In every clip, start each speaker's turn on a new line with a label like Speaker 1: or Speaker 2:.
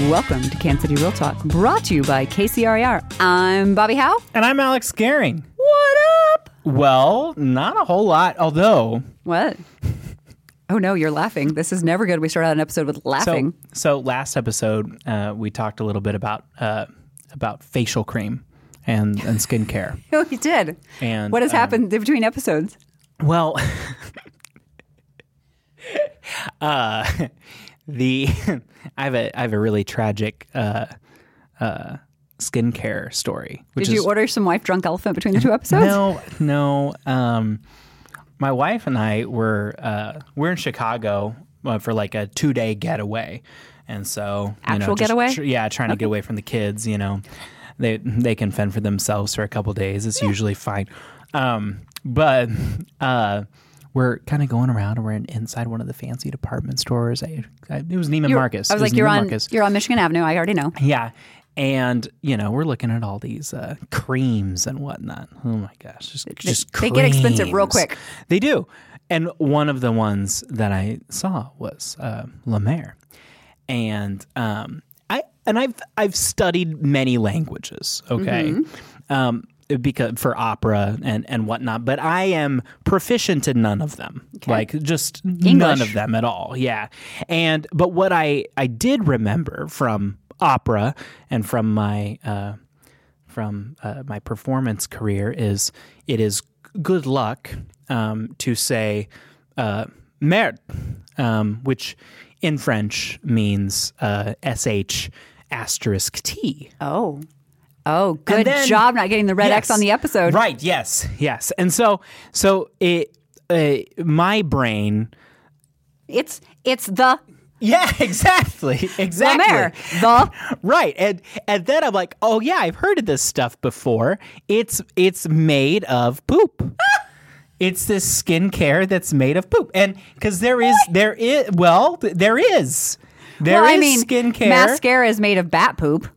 Speaker 1: Welcome to Kansas City Real Talk, brought to you by KCRAR. I'm Bobbi Howe.
Speaker 2: And I'm Alex Gehring.
Speaker 1: What up?
Speaker 2: Well, not a whole lot, although.
Speaker 1: What? Oh no, you're laughing. This is never good. We start out an episode with laughing.
Speaker 2: So, so last episode, uh, we talked a little bit about uh, about facial cream and, and skincare.
Speaker 1: oh, you did.
Speaker 2: And
Speaker 1: what has
Speaker 2: um,
Speaker 1: happened between episodes?
Speaker 2: Well, uh, the I have a I have a really tragic uh, uh, skincare story. Which
Speaker 1: Did you
Speaker 2: is,
Speaker 1: order some wife drunk elephant between the two episodes?
Speaker 2: No, no. Um, my wife and I were uh, we're in Chicago uh, for like a two day getaway, and so you know,
Speaker 1: Actual
Speaker 2: just
Speaker 1: getaway?
Speaker 2: tr- yeah, trying to get away from the kids. You know, they they can fend for themselves for a couple days. It's usually fine. Um, but uh, we're kind of going around, and we're in, inside one of the fancy department stores. I, I, it was Neiman
Speaker 1: You're-
Speaker 2: Marcus.
Speaker 1: I was
Speaker 2: It
Speaker 1: like, you're on
Speaker 2: Marcus.
Speaker 1: you're on Michigan Avenue. I already know.
Speaker 2: Yeah. And, you know, we're looking at all these uh, creams and whatnot. Oh my gosh. Just, just
Speaker 1: they get expensive real quick.
Speaker 2: They do. And one of the ones that I saw was uh, La Mer. And um, I and I've I've studied many languages, okay?
Speaker 1: Mm-hmm.
Speaker 2: Um, because for opera and and whatnot, but I am proficient in none of them. Like just none of them at all. Yeah. And but what I I did remember from opera and from my uh, from uh, my performance career is it is good luck um, to say uh, merde, um, which in French means uh, sh asterisk t.
Speaker 1: Oh. Oh, good
Speaker 2: then-
Speaker 1: job not getting the red X on the episode.
Speaker 2: Right. Yes. Yes. And so so it uh, my brain.
Speaker 1: It's it's the
Speaker 2: Yeah. Exactly. Exactly.
Speaker 1: Mer. The
Speaker 2: Right. And and then I'm like, oh yeah, I've heard of this stuff before. It's it's made of poop. it's this skincare that's made of poop. And because there is there is well, there is there
Speaker 1: well, I mean,
Speaker 2: skincare.
Speaker 1: mascara is made of bat poop.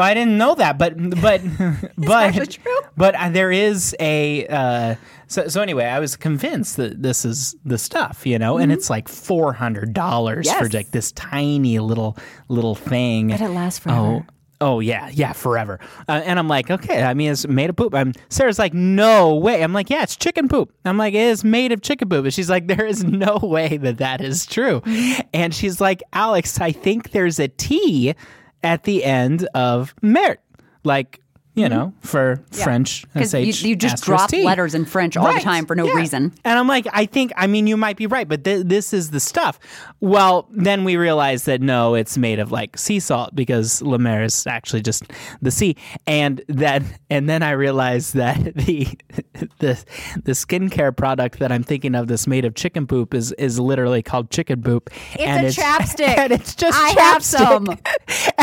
Speaker 2: Well, I didn't know that, but but but but uh, there is a uh, so so anyway. I was convinced that this is the stuff, you know, and it's like four hundred dollars for
Speaker 1: Mm-hmm. Yes.
Speaker 2: like this tiny little little thing.
Speaker 1: But it lasts forever.
Speaker 2: Oh. Oh yeah, yeah, forever. Uh, and I'm like, okay, I mean, it's made of poop. I'm Sarah's like, no way. I'm like, yeah, it's chicken poop. I'm like, it is made of chicken poop. And she's like, there is no way that that is true.
Speaker 1: Mm-hmm.
Speaker 2: And she's like, Alex, I think there's a T at the end of merde, like you mm-hmm. know, for French.
Speaker 1: Because you, you just drop
Speaker 2: T.
Speaker 1: letters in French all the time for no
Speaker 2: Yeah.
Speaker 1: reason.
Speaker 2: And I'm like, I think, I mean, you might be right, but th- this is the stuff. Well, then we realized that no, it's made of like sea salt because La Mer is actually just the sea. And that, and then I realized that the the the skincare product that I'm thinking of that's made of chicken poop is is literally called chicken poop.
Speaker 1: It's
Speaker 2: and
Speaker 1: a chapstick.
Speaker 2: and it's just
Speaker 1: I have
Speaker 2: chapstick.
Speaker 1: some.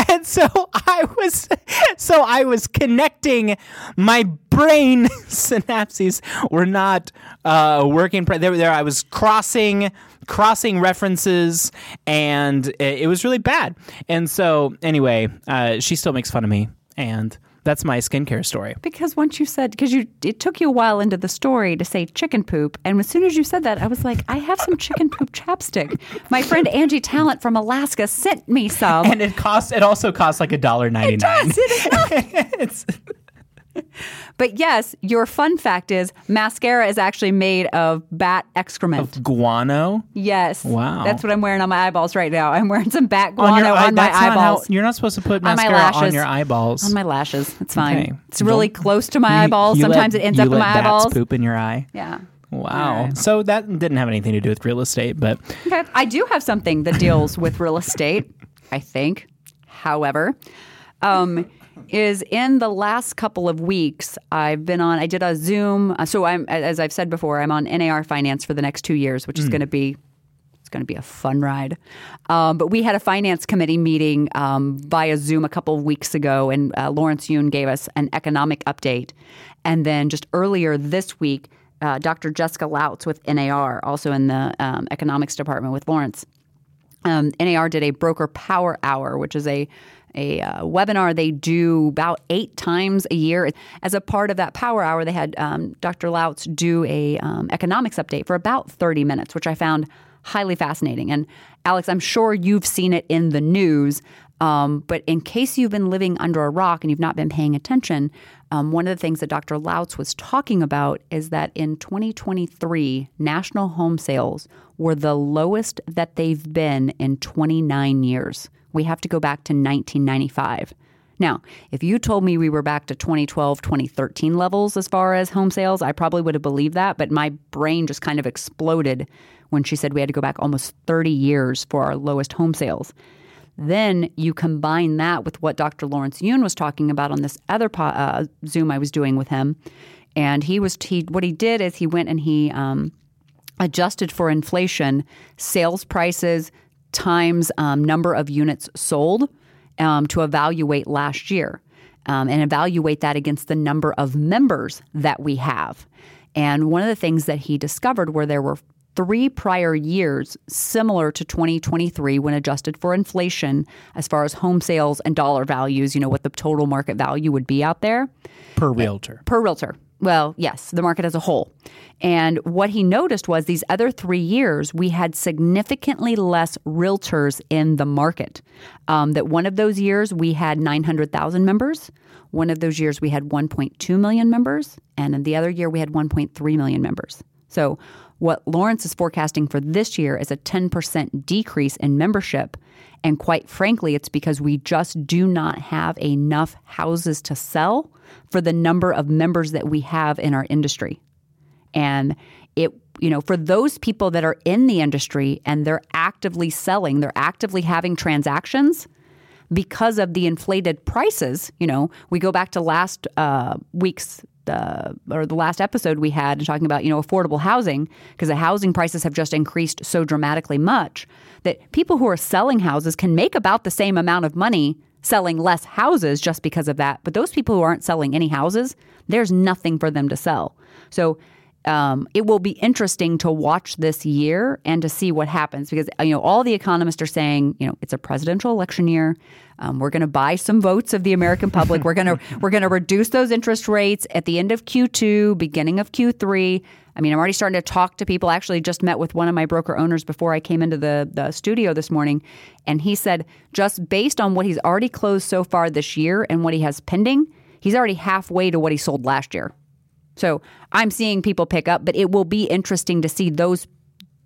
Speaker 2: And so I was, so I was connecting my brain synapses were not uh, working. Pre- there, there, I was crossing, crossing references, and it, it was really bad. And so, anyway, uh, she still makes fun of me, and that's my skincare story.
Speaker 1: Because once you said, because you, it took you a while into the story to say chicken poop, and as soon as you said that, I was like, I have some chicken poop chapstick. My friend Angie Talent from Alaska sent me some.
Speaker 2: And it costs. It also costs like a dollar ninety nine. It It's
Speaker 1: But yes, your fun fact is mascara is actually made of bat excrement.
Speaker 2: Of guano
Speaker 1: yes.
Speaker 2: Wow.
Speaker 1: That's what I'm wearing on my eyeballs right now. I'm wearing some bat guano on,
Speaker 2: eye-
Speaker 1: my
Speaker 2: that's not how-
Speaker 1: eyeballs.
Speaker 2: you're not supposed to put
Speaker 1: On my
Speaker 2: mascara on
Speaker 1: lashes.
Speaker 2: your eyeballs.
Speaker 1: on my lashes. It's fine.
Speaker 2: Okay.
Speaker 1: It's really close to my
Speaker 2: You-
Speaker 1: eyeballs.
Speaker 2: you let-
Speaker 1: Sometimes it ends up in
Speaker 2: let
Speaker 1: my
Speaker 2: bats
Speaker 1: eyeballs.
Speaker 2: Poop in your eye.
Speaker 1: Yeah.
Speaker 2: Wow. So that didn't have anything to do with real estate, but
Speaker 1: Okay. I do have something that deals with real estate, I think. However, um, is in the last couple of weeks, I've been on, I did a Zoom. uh, So I'm, as I've said before, I'm on NAR Finance for the next two years, which is going to be it's going to be a fun ride. Um, but we had a finance committee meeting um, via Zoom a couple of weeks ago, and uh, Lawrence Yun gave us an economic update. And then just earlier this week, uh, Dr. Jessica Lautz with NAR, also in the um, economics department with Lawrence, um, NAR did a broker power hour, which is a a uh, webinar they do about eight times a year. As a part of that power hour, they had um, Dr. Lautz do a um, economics update for about thirty minutes, which I found highly fascinating. And Alex, I'm sure you've seen it in the news. Um, but in case you've been living under a rock and you've not been paying attention, um, one of the things that Dr. Lautz was talking about is that in 2023, national home sales were the lowest that they've been in 29 years. We have to go back to 1995. Now, if you told me we were back to 2012, 2013 levels as far as home sales, I probably would have believed that, but my brain just kind of exploded when she said we had to go back almost 30 years for our lowest home sales. Then you combine that with what Dr. Lawrence Yun was talking about on this other uh, Zoom I was doing with him, and he was he what he did is he went and he um, adjusted for inflation sales prices times um, number of units sold um, to evaluate last year um, and evaluate that against the number of members that we have. And one of the things that he discovered were there were three prior years similar to 2023 when adjusted for inflation as far as home sales and dollar values, you know, what the total market value would be out there
Speaker 2: per realtor.
Speaker 1: per realtor. Well, yes, the market as a whole. And what he noticed was these other three years, we had significantly less realtors in the market. Um, that one of those years, we had 900,000 members. One of those years, we had 1.2 million members. And in the other year, we had 1.3 million members. So, what Lawrence is forecasting for this year is a 10% decrease in membership. And quite frankly, it's because we just do not have enough houses to sell for the number of members that we have in our industry. And it, you know, for those people that are in the industry and they're actively selling, they're actively having transactions because of the inflated prices. You know, we go back to last uh, week's or the last episode we had talking about you know affordable housing because the housing prices have just increased so dramatically much that people who are selling houses can make about the same amount of money selling less houses just because of that. But those people who aren't selling any houses there's nothing for them to sell. So um, it will be interesting to watch this year and to see what happens because you know all the economists are saying you know it's a presidential election year. Um, we're going to buy some votes of the American public. we're going to we're going to reduce those interest rates at the end of Q2, beginning of Q3. I mean, I'm already starting to talk to people. I actually just met with one of my broker owners before I came into the, the studio this morning. And he said, just based on what he's already closed so far this year and what he has pending, he's already halfway to what he sold last year. So I'm seeing people pick up, but it will be interesting to see those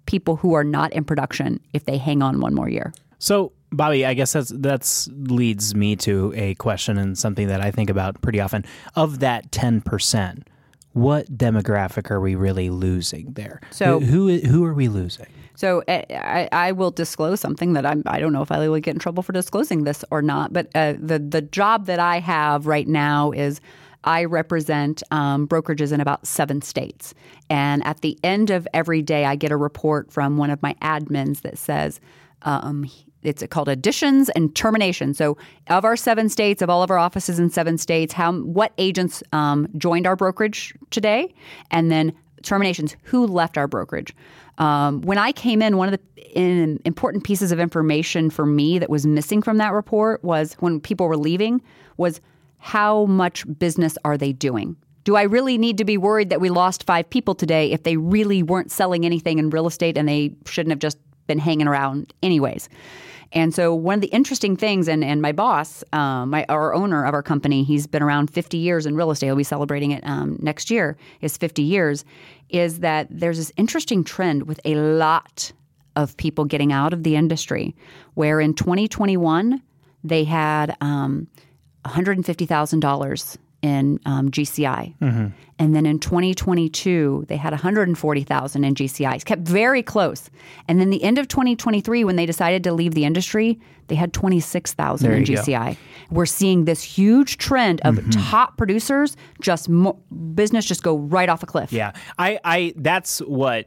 Speaker 1: people who are not in production if they hang on one more year.
Speaker 2: So, Bobbi, I guess that's that's leads me to a question and something that I think about pretty often. Of that ten percent, what demographic are we really losing there?
Speaker 1: So-
Speaker 2: who who, who are we losing?
Speaker 1: So uh, I, I will disclose something that I'm, I don't know if I will get in trouble for disclosing this or not, but uh, the the job that I have right now is I represent um, brokerages in about seven states, and at the end of every day, I get a report from one of my admins that says. Um, it's called additions and terminations. So, of our seven states, of all of our offices in seven states, how what agents um, joined our brokerage today, and then terminations, who left our brokerage. Um, when I came in, one of the in, important pieces of information for me that was missing from that report was when people were leaving was how much business are they doing. Do I really need to be worried that we lost five people today if they really weren't selling anything in real estate and they shouldn't have just been hanging around anyways? And so one of the interesting things, and, and my boss, um, my our owner of our company, he's been around 50 years in real estate. He'll be celebrating it um, next year. Is 50 years. Is that there's this interesting trend with a lot of people getting out of the industry, where in 2021 they had um, $150,000 in um, GCI. And then in 2022, they had 140,000 in GCI. Kept very close. And then the end of 2023, when they decided to leave the industry, they had 26,000
Speaker 2: There
Speaker 1: in
Speaker 2: you go.
Speaker 1: GCI. We're seeing this huge trend of top producers just mo- business just go right off a cliff.
Speaker 2: Yeah, I, I that's what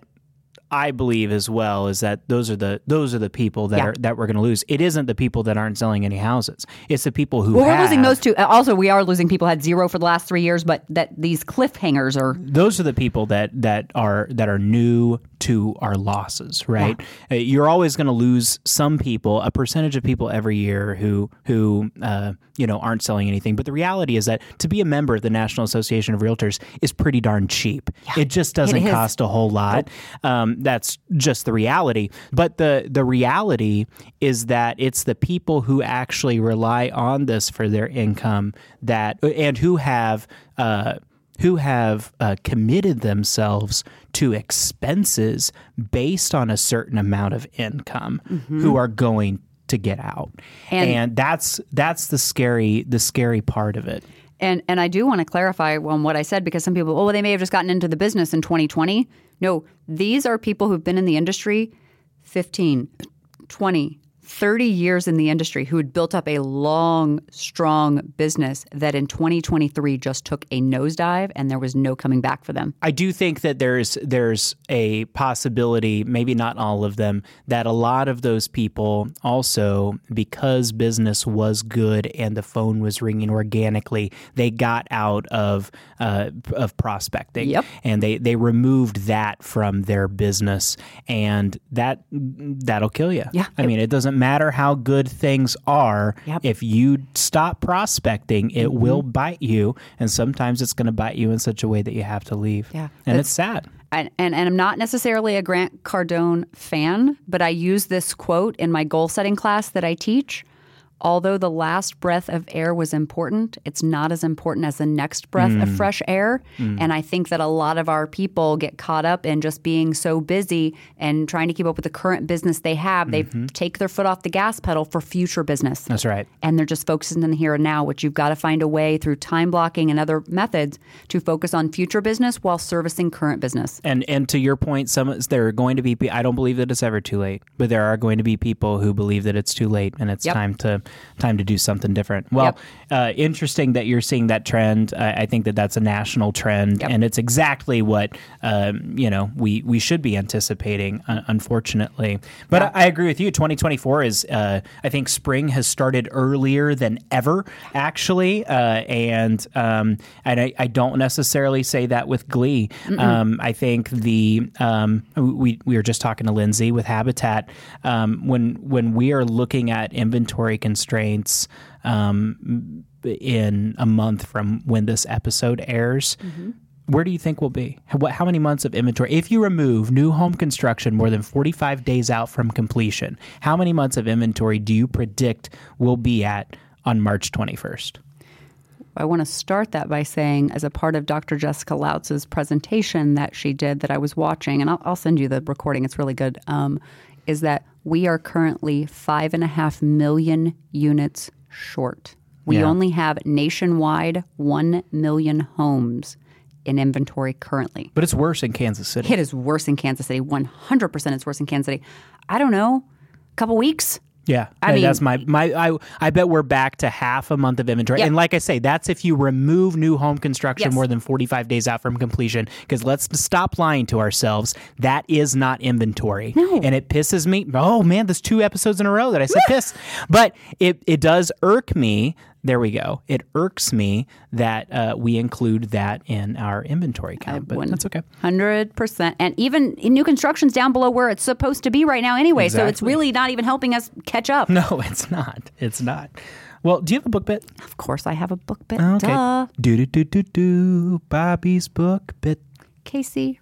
Speaker 2: I believe as well is that those are the those are the people that
Speaker 1: Yeah.
Speaker 2: are that we're going to lose. It isn't the people that aren't selling any houses. It's the people who
Speaker 1: Well, we're losing those two. Uh, Also, we are losing people who had zero for the last three years, but that these cliffhangers are
Speaker 2: those are the people that that are that are new to our losses right Uh, you're always going to lose some people a percentage of people every year who who uh, you know aren't selling anything but the reality is that to be a member of the national association of realtors is pretty darn cheap it just doesn't
Speaker 1: is.
Speaker 2: cost a whole lot um, that's just the reality. But the the reality is that it's the people who actually rely on this for their income that and who have. Uh, who have uh, committed themselves to expenses based on a certain amount of income mm-hmm. who are going to get out.
Speaker 1: And-
Speaker 2: and, that's that's the scary the scary part of it.
Speaker 1: And and I do want to clarify on what I said because some people, oh, they may have just gotten into the business in 2020. No, these are people who've been in the industry 15, 20, 30 years in the industry who had built up a long, strong business that in 2023 just took a nosedive and there was no coming back for them.
Speaker 2: I do think that there's there's a possibility, maybe not all of them, that a lot of those people also, because business was good and the phone was ringing organically, they got out of uh, of prospecting,
Speaker 1: Yep.
Speaker 2: and they they removed that from their business, and that that'll kill you.
Speaker 1: Yeah.
Speaker 2: I mean, it doesn't matter how good things are.
Speaker 1: Yep.
Speaker 2: If you stop prospecting, it mm-hmm. will bite you, and sometimes it's going to bite you in such a way that you have to leave.
Speaker 1: Yeah.
Speaker 2: and it's sad.
Speaker 1: and, and, and I'm not necessarily a Grant Cardone fan, but I use this quote in my goal setting class that I teach. Although the last breath of air was important, it's not as important as the next breath of mm. fresh air. Mm. And I think that a lot of our people get caught up in just being so busy and trying to keep up with the current business they have. They mm-hmm. take their foot off the gas pedal for future business
Speaker 2: That's right.
Speaker 1: and they're just focusing on the here and now, which you've got to find a way through time blocking and other methods to focus on future business while servicing current business.
Speaker 2: And and to your point, some there are going to be. I don't believe that it's ever too late, but there are going to be people who believe that it's too late and it's
Speaker 1: Yep.
Speaker 2: time to time to do something different. Well,
Speaker 1: Yep.
Speaker 2: uh, interesting that you're seeing that trend. I, I think that that's a national trend,
Speaker 1: Yep.
Speaker 2: and it's exactly what um, you know we we should be anticipating. Uh, unfortunately, but I, I agree with you. 2024 is. Uh, I think spring has started earlier than ever, actually, uh, and um, and I, I don't necessarily say that with glee. Um, I think the um, we we were just talking to Lindsay with Habitat um, when when we are looking at inventory constraints. Um, in a month from when this episode airs, where do you think we'll be? How, what, how many months of inventory? If you remove new home construction more than 45 days out from completion, how many months of inventory do you predict we'll be at on March 21st?
Speaker 1: I want to start that by saying, as a part of Dr. Jessica Lautz's presentation that she did that I was watching, and I'll, I'll send you the recording, it's really good, um, is that we are currently five and a half million units short. We
Speaker 2: Yeah.
Speaker 1: only have nationwide 1 million homes in inventory currently.
Speaker 2: But it's worse in Kansas City.
Speaker 1: It is worse in Kansas City. 100% it's worse in Kansas City. I don't know, a couple weeks?
Speaker 2: Yeah,
Speaker 1: I mean-
Speaker 2: that's my my. I I bet we're back to half a month of inventory,
Speaker 1: Yeah.
Speaker 2: and like I say, that's if you remove new home construction
Speaker 1: Yes.
Speaker 2: more than forty five days out from completion. Because let's stop lying to ourselves. That is not inventory,
Speaker 1: No.
Speaker 2: and it pisses me. Oh man, there's two episodes in a row that I said piss, but it it does irk me. There we go. It irks me that uh, we include that in our inventory count, but that's okay.
Speaker 1: Hundred percent, and even new construction's down below where it's supposed to be right now anyway. So it's really not even helping us catch up.
Speaker 2: No, it's not. It's not. Well, do you have a book bit?
Speaker 1: Of course, I have a book bit.
Speaker 2: Okay.
Speaker 1: Duh,
Speaker 2: Do do do do do. Bobbi's book bit.
Speaker 1: Casey.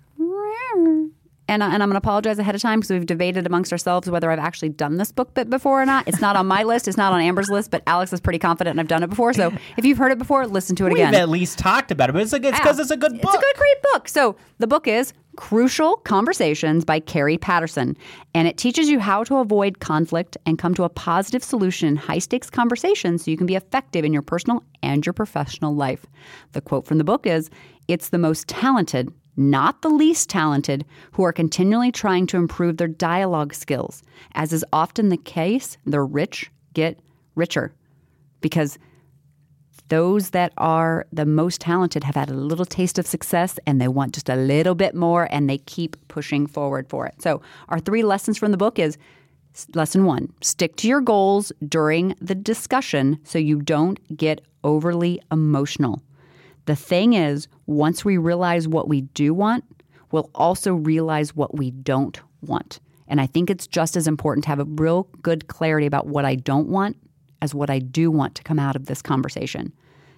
Speaker 1: And, I- and I'm going to apologize ahead of time because we've debated amongst ourselves whether I've actually done this book bit before or not. It's not on my list. It's not on Amber's list, but Alex is pretty confident and I've done it before. So if you've heard it before, listen to it again.
Speaker 2: We've
Speaker 1: again.
Speaker 2: at least talked about it, but it's like it's because it's a good book.
Speaker 1: It's a good, great book. So the book is Crucial Conversations by Kerry Patterson, and it teaches you how to avoid conflict and come to a positive solution in high stakes conversations so you can be effective in your personal and your professional life. The quote from the book is It's the most talented, not the least talented, who are continually trying to improve their dialogue skills. As is often the case, the rich get richer because those that are the most talented have had a little taste of success and they want just a little bit more and they keep pushing forward for it. So, our three lessons from the book is lesson 1, stick to your goals during the discussion so you don't get overly emotional. The thing is, once we realize what we do want, we'll also realize what we don't want. And I think it's just as important to have a real good clarity about what I don't want as what I do want to come out of this conversation.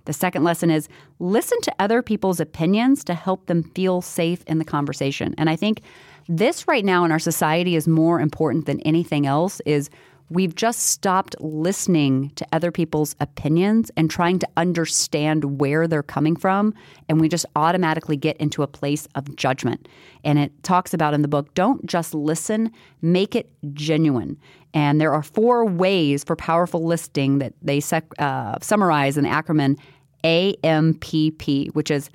Speaker 1: The second lesson is listen to other people's opinions to help them feel safe in the conversation. And I think This right now in our society is more important than anything else is we've just stopped listening to other people's opinions and trying to understand where they're coming from and we just automatically get into a place of judgment. And it talks about in the book don't just listen make it genuine. And there are four ways for powerful listening that they sec- uh, summarize in the ampp which is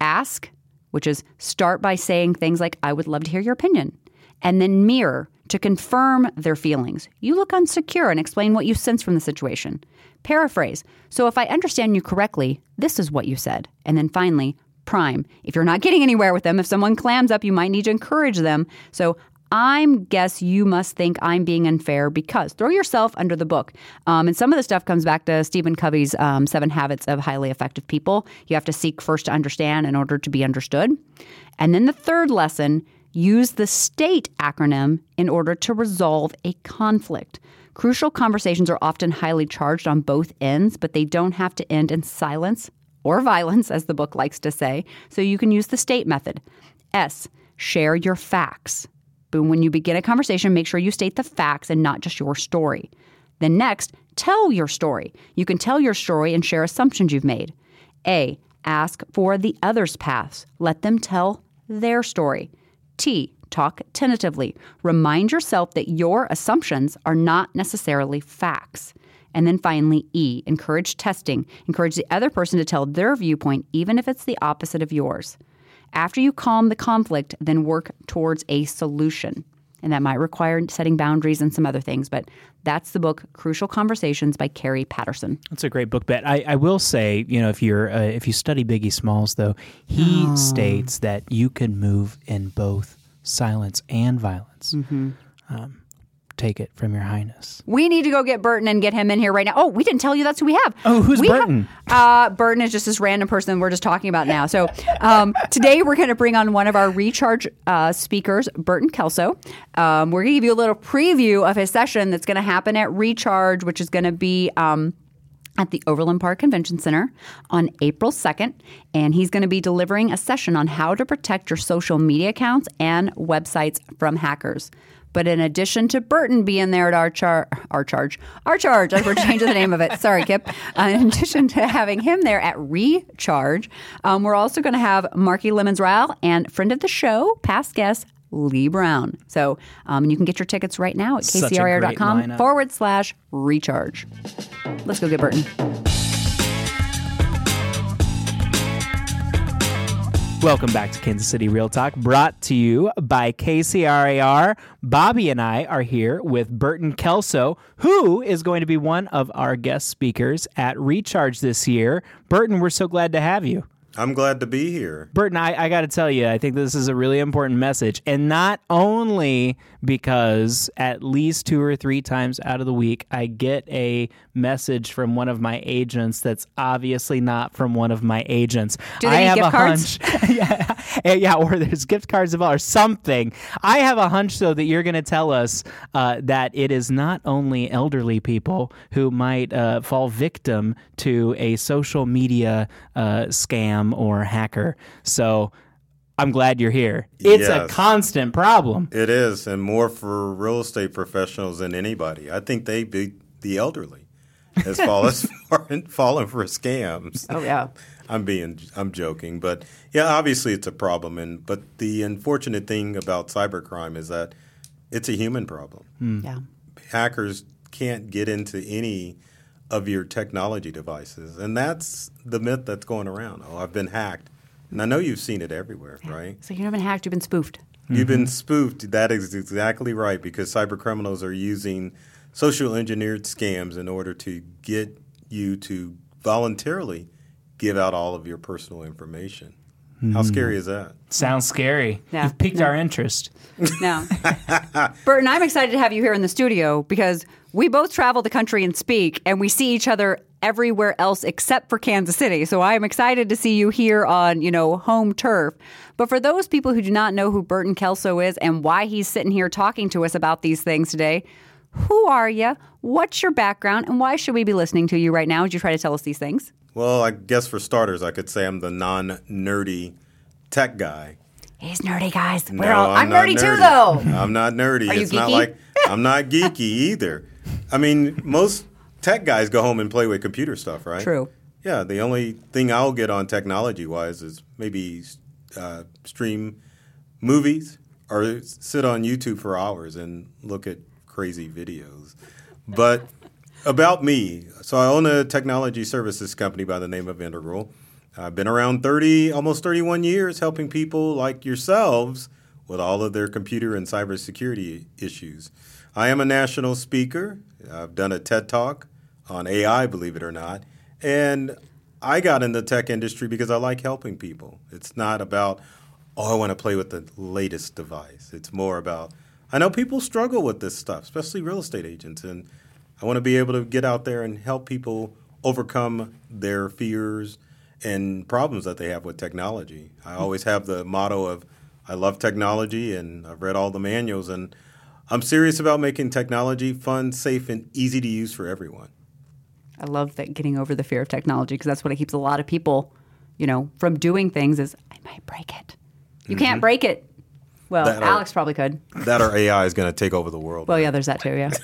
Speaker 1: ask which is start by saying things like i would love to hear your opinion and then mirror to confirm their feelings. You look unsecure and explain what you sense from the situation. Paraphrase. So if I understand you correctly, this is what you said. And then finally, prime. If you're not getting anywhere with them, if someone clams up, you might need to encourage them. So I'm guess you must think I'm being unfair because throw yourself under the book. Um, and some of the stuff comes back to Stephen Covey's um, Seven Habits of Highly Effective People. You have to seek first to understand in order to be understood. And then the third lesson use the STATE acronym in order to resolve a conflict. Crucial conversations are often highly charged on both ends, but they don't have to end in silence or violence, as the book likes to say. So you can use the STATE method. S, share your facts. Boom, when you begin a conversation, make sure you state the facts and not just your story. Then next, tell your story. You can tell your story and share assumptions you've made. A, ask for the other's paths. Let them tell their story. T. Talk tentatively. Remind yourself that your assumptions are not necessarily facts. And then finally, E. Encourage testing. Encourage the other person to tell their viewpoint, even if it's the opposite of yours. After you calm the conflict, then work towards a solution. And that might require setting boundaries and some other things, but that's the book Crucial Conversations by Kerry Patterson.
Speaker 2: That's a great book, Bet. I, I will say, you know, if you're uh, if you study Biggie Smalls, though, he oh. states that you can move in both silence and violence. Mm-hmm. Um, take it from your highness.
Speaker 1: We need to go get Burton and get him in here right now. Oh, we didn't tell you that's who we have.
Speaker 2: Oh, who's
Speaker 1: we
Speaker 2: Burton?
Speaker 1: Have, uh, Burton is just this random person we're just talking about now. So um, today we're going to bring on one of our recharge uh, speakers, Burton Kelso. Um, we're going to give you a little preview of his session that's going to happen at Recharge, which is going to be. Um, at the Overland Park Convention Center on April 2nd, and he's going to be delivering a session on how to protect your social media accounts and websites from hackers. But in addition to Burton being there at our, char- our charge, our charge, I we're changing the name of it. Sorry, Kip. Uh, in addition to having him there at Recharge, um, we're also going to have Marki Lemons Ryhal and friend of the show, past guest Lee Brown. So um, you can get your tickets right now at kcrar.com forward slash recharge. Let's go get Burton.
Speaker 2: Welcome back to Kansas City Real Talk, brought to you by KCRAR. Bobbi and I are here with Burton Kelso, who is going to be one of our guest speakers at Recharge this year. Burton, we're so glad to have you.
Speaker 3: I'm glad to be here.
Speaker 2: Burton, I, I got to tell you, I think this is a really important message. And not only because at least two or three times out of the week, I get a message from one of my agents that's obviously not from one of my agents.
Speaker 1: Do they I have gift a cards?
Speaker 2: hunch. yeah, yeah, or there's gift cards involved or something. I have a hunch, though, that you're going to tell us uh, that it is not only elderly people who might uh, fall victim to a social media uh, scam or hacker. So I'm glad you're here. It's yes. a constant problem.
Speaker 3: It is, and more for real estate professionals than anybody. I think they be the elderly has as falling for scams.
Speaker 1: Oh yeah.
Speaker 3: I'm being I'm joking, but yeah, obviously it's a problem and but the unfortunate thing about cybercrime is that it's a human problem.
Speaker 1: Mm. Yeah.
Speaker 3: Hackers can't get into any of your technology devices. And that's the myth that's going around. Oh, I've been hacked. And I know you've seen it everywhere, yeah. right?
Speaker 1: So you've been hacked, you've been spoofed.
Speaker 3: You've mm-hmm. been spoofed. That is exactly right because cyber criminals are using social engineered scams in order to get you to voluntarily give out all of your personal information. Mm. How hmm. scary is that?
Speaker 2: Sounds scary. Yeah. You've piqued no. our interest.
Speaker 1: No. Burton, I'm excited to have you here in the studio because we both travel the country and speak, and we see each other everywhere else except for Kansas City. So I am excited to see you here on, you know, home turf. But for those people who do not know who Burton Kelso is and why he's sitting here talking to us about these things today, who are you? What's your background? And why should we be listening to you right now? Would you try to tell us these things?
Speaker 3: Well, I guess for starters, I could say I'm the non nerdy tech guy.
Speaker 1: He's nerdy, guys.
Speaker 3: No,
Speaker 1: all, I'm,
Speaker 3: not
Speaker 1: nerdy, too, though.
Speaker 3: I'm not nerdy.
Speaker 1: Are you
Speaker 3: it's not like I'm not geeky either. I mean, most tech guys go home and play with computer stuff, right?
Speaker 1: True.
Speaker 3: Yeah, the only thing I'll get on technology wise is maybe uh, stream movies or sit on YouTube for hours and look at crazy videos. But about me, so I own a technology services company by the name of Integral. I've been around 30, almost 31 years helping people like yourselves with all of their computer and cybersecurity issues. I am a national speaker. I've done a TED Talk on AI, believe it or not. And I got in the tech industry because I like helping people. It's not about, oh, I want to play with the latest device. It's more about, I know people struggle with this stuff, especially real estate agents. And I want to be able to get out there and help people overcome their fears and problems that they have with technology. I always have the motto of, I love technology and I've read all the manuals and I'm serious about making technology fun, safe, and easy to use for everyone.
Speaker 1: I love that getting over the fear of technology because that's what keeps a lot of people, you know, from doing things is I might break it. You can't mm-hmm. break it. Well,
Speaker 3: That or-
Speaker 1: Alex probably could.
Speaker 3: That or AI is going to take over the world.
Speaker 1: Well, yeah, there's that too. Yeah.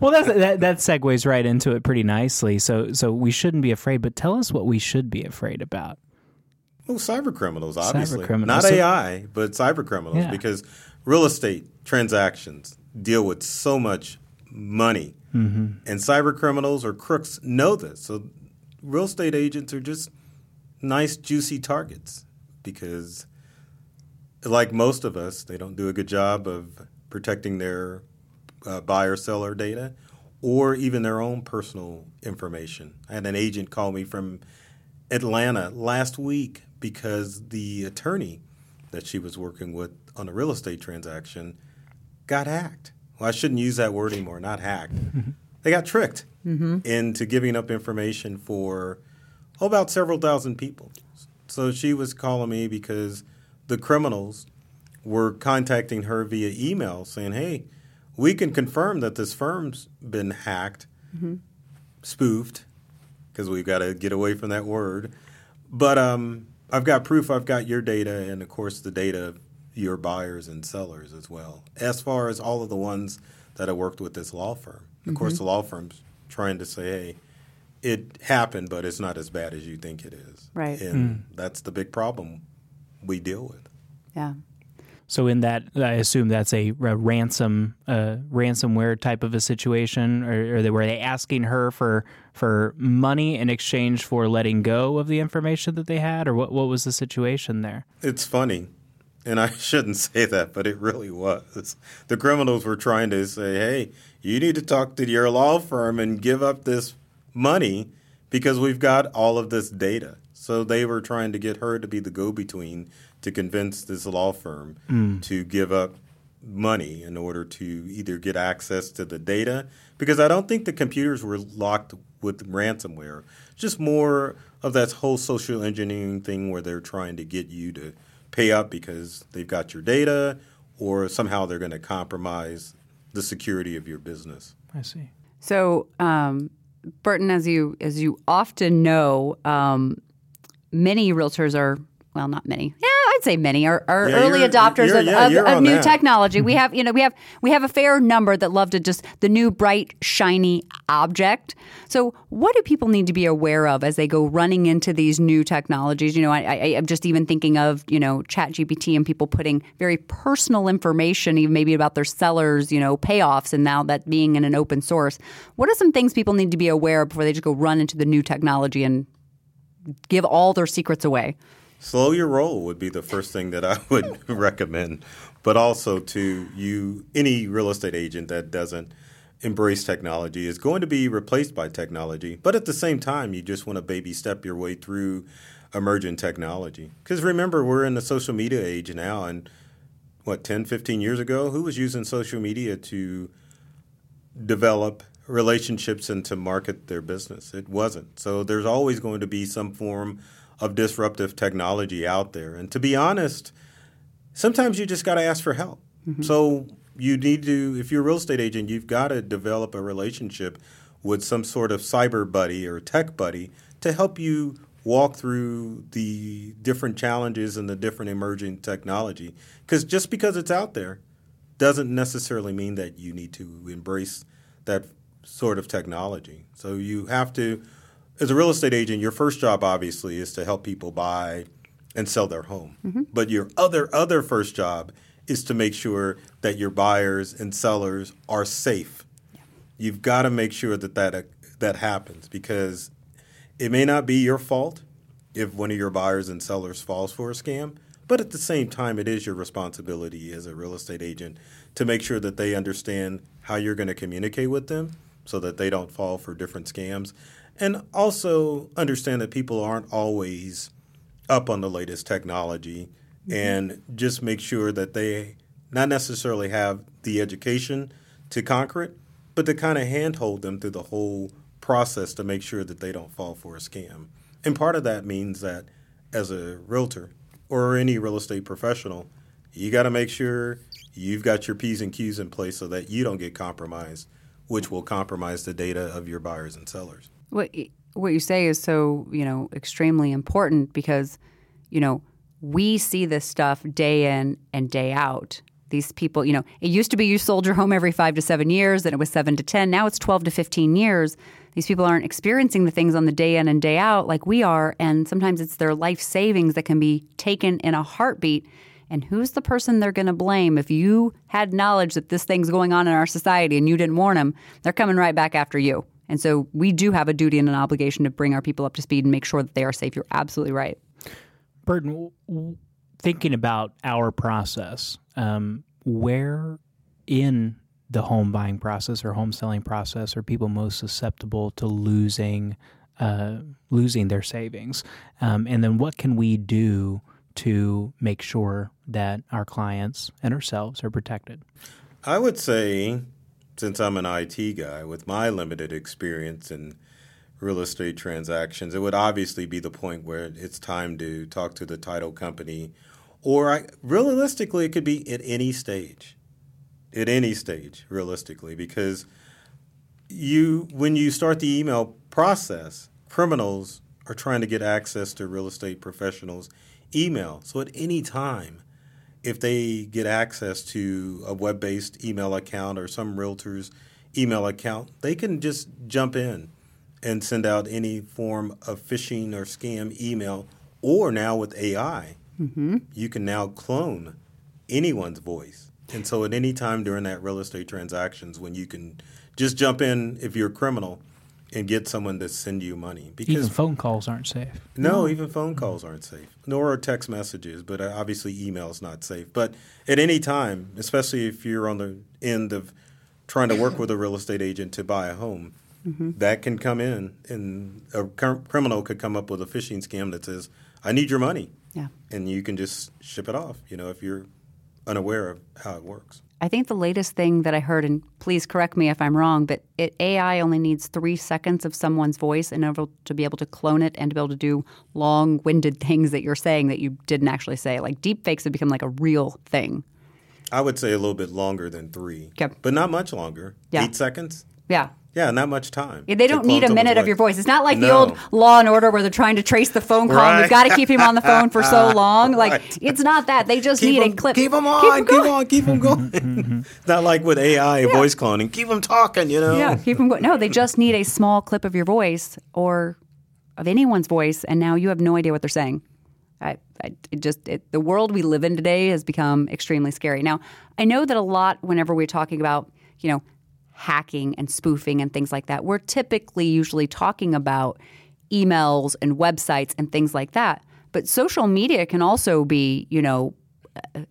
Speaker 2: Well, that's, that that segues right into it pretty nicely. So so we shouldn't be afraid, but tell us what we should be afraid about.
Speaker 3: Well, cyber criminals, obviously.
Speaker 2: criminals.
Speaker 3: Not
Speaker 2: So-
Speaker 3: AI, but cyber criminals,
Speaker 2: Yeah.
Speaker 3: because real estate transactions deal with so much money.
Speaker 2: Mm-hmm.
Speaker 3: And cyber criminals or crooks know this. So real estate agents are just nice, juicy targets because, like most of us, they don't do a good job of protecting their uh, buyer seller data or even their own personal information. I had an agent call me from Atlanta last week because the attorney that she was working with on a real estate transaction got hacked. Well, I shouldn't use that word anymore, not hacked. Mm-hmm. they got tricked mm-hmm. into giving up information for oh, about several thousand people. So she was calling me because the criminals were contacting her via email saying, hey, we can confirm that this firm's been hacked, mm-hmm. spoofed, because we've got to get away from that word. But um, I've got proof I've got your data and, of course, the data your buyers and sellers as well, as far as all of the ones that I worked with this law firm. Of course, the law firm's trying to say, hey, it happened, but it's not as bad as you think it is.
Speaker 1: Right.
Speaker 3: And that's the big problem we deal with.
Speaker 1: Yeah.
Speaker 2: So in that, I assume that's a, a ransom, uh, ransomware type of a situation, or, or they, were they asking her for for money in exchange for letting go of the information that they had, or what? What was the situation there?
Speaker 3: It's funny, and I shouldn't say that, but it really was. The criminals were trying to say, hey, you need to talk to your law firm and give up this money because we've got all of this data. So they were trying to get her to be the go between to convince this law firm mm. to give up money in order to either get access to the data because I don't think the computers were locked with ransomware. Just more of that whole social engineering thing where they're trying to get you to pay up because they've got your data or somehow they're going to compromise the security of your business.
Speaker 2: I see.
Speaker 1: So, um, Burton, as you as you often know, um, many realtors are well, not many. Yeah, I'd say many are, are
Speaker 3: Yeah,
Speaker 1: early
Speaker 3: you're-
Speaker 1: adopters
Speaker 3: you're-
Speaker 1: of,
Speaker 3: yeah,
Speaker 1: of, of new
Speaker 3: that.
Speaker 1: technology. We mm-hmm. have, you know, we have we have a fair number that love to just the new bright shiny object. So, what do people need to be aware of as they go running into these new technologies? You know, I, I, I'm just even thinking of you know Chat GPT and people putting very personal information, even maybe about their sellers, you know, payoffs, and now that being in an open source. What are some things people need to be aware of before they just go run into the new technology and give all their secrets away?
Speaker 3: Slow your roll would be the first thing that I would recommend, but also to you, any real estate agent that doesn't embrace technology is going to be replaced by technology. But at the same time, you just want to baby step your way through emerging technology. Because remember, we're in the social media age now, and what, 10, 15 years ago, who was using social media to develop relationships and to market their business. It wasn't. So there's always going to be some form of disruptive technology out there. And to be honest, sometimes you just got to ask for help. Mm-hmm. So you need to, if you're a real estate agent, you've got to develop a relationship with some sort of cyber buddy or tech buddy to help you walk through the different challenges and the different emerging technology. Because just because it's out there doesn't necessarily mean that you need to embrace that sort of technology. So you have to, as a real estate agent, your first job obviously is to help people buy and sell their home. Mm-hmm. But your other other first job is to make sure that your buyers and sellers are safe. Yeah. You've got to make sure that that uh, that happens because it may not be your fault if one of your buyers and sellers falls for a scam, but at the same time, it is your responsibility as a real estate agent to make sure that they understand how you're going to communicate with them so that they don't fall for different scams. And also understand that people aren't always up on the latest technology mm-hmm. and just make sure that they not necessarily have the education to conquer it, but to kind of handhold them through the whole process to make sure that they don't fall for a scam. And part of that means that as a realtor or any real estate professional, you got to make sure you've got your P's and Q's in place so that you don't get compromised, which will compromise the data of your buyers and sellers.
Speaker 1: What what you say is so, you know, extremely important because, you know, we see this stuff day in and day out. These people, you know, it used to be you sold your home every 5 to 7 years and it was 7 to 10. Now it's 12 to 15 years these people aren't experiencing the things on the day in and day out like we are. And sometimes it's their life savings that can be taken in a heartbeat. And who's the person they're going to blame? If you had knowledge that this thing's going on in our society and you didn't warn them, they're coming right back after you. And so we do have a duty and an obligation to bring our people up to speed and make sure that they are safe. You're absolutely right.
Speaker 2: Burton, thinking about our process, um, where in the home buying process or home selling process are people most susceptible to losing uh, losing their savings, um, and then what can we do to make sure that our clients and ourselves are protected?
Speaker 3: I would say, since I'm an IT guy with my limited experience in real estate transactions, it would obviously be the point where it's time to talk to the title company, or I, realistically, it could be at any stage at any stage, realistically, because you when you start the email process, criminals are trying to get access to real estate professionals' email. So at any time, if they get access to a web-based email account or some realtor's email account, they can just jump in and send out any form of phishing or scam email. Or now with AI, mm-hmm. you can now clone anyone's voice and so at any time during that real estate transactions when you can just jump in if you're a criminal and get someone to send you money
Speaker 2: because even phone calls aren't safe.
Speaker 3: No, no. even phone calls aren't safe. Nor are text messages, but uh, obviously email is not safe. But at any time, especially if you're on the end of trying to work with a real estate agent to buy a home, mm-hmm. that can come in and a criminal could come up with a phishing scam that says, "I need your money."
Speaker 1: Yeah.
Speaker 3: And you can just ship it off, you know, if you're unaware of how it works.
Speaker 1: I think the latest thing that I heard, and please correct me if I'm wrong, but it, AI only needs three seconds of someone's voice in order to be able to clone it and to be able to do long winded things that you're saying that you didn't actually say. Like deepfakes have become like a real thing.
Speaker 3: I would say a little bit longer than three,
Speaker 1: okay.
Speaker 3: but not much longer.
Speaker 1: Yeah.
Speaker 3: Eight seconds?
Speaker 1: Yeah.
Speaker 3: Yeah, not much time.
Speaker 1: Yeah, they don't need a minute of your voice. It's not like no. the old Law and Order where they're trying to trace the phone call. Right. And we've got to keep him on the phone for so long. Like right. it's not that. They just
Speaker 3: keep
Speaker 1: need a clip.
Speaker 3: Keep him on. Keep, them on. Keep them going. not like with AI yeah. voice cloning. Keep him talking. You know.
Speaker 1: Yeah, keep him going. No, they just need a small clip of your voice or of anyone's voice, and now you have no idea what they're saying. I, I it just it, the world we live in today has become extremely scary. Now, I know that a lot whenever we're talking about you know hacking and spoofing and things like that. We're typically usually talking about emails and websites and things like that. But social media can also be, you know,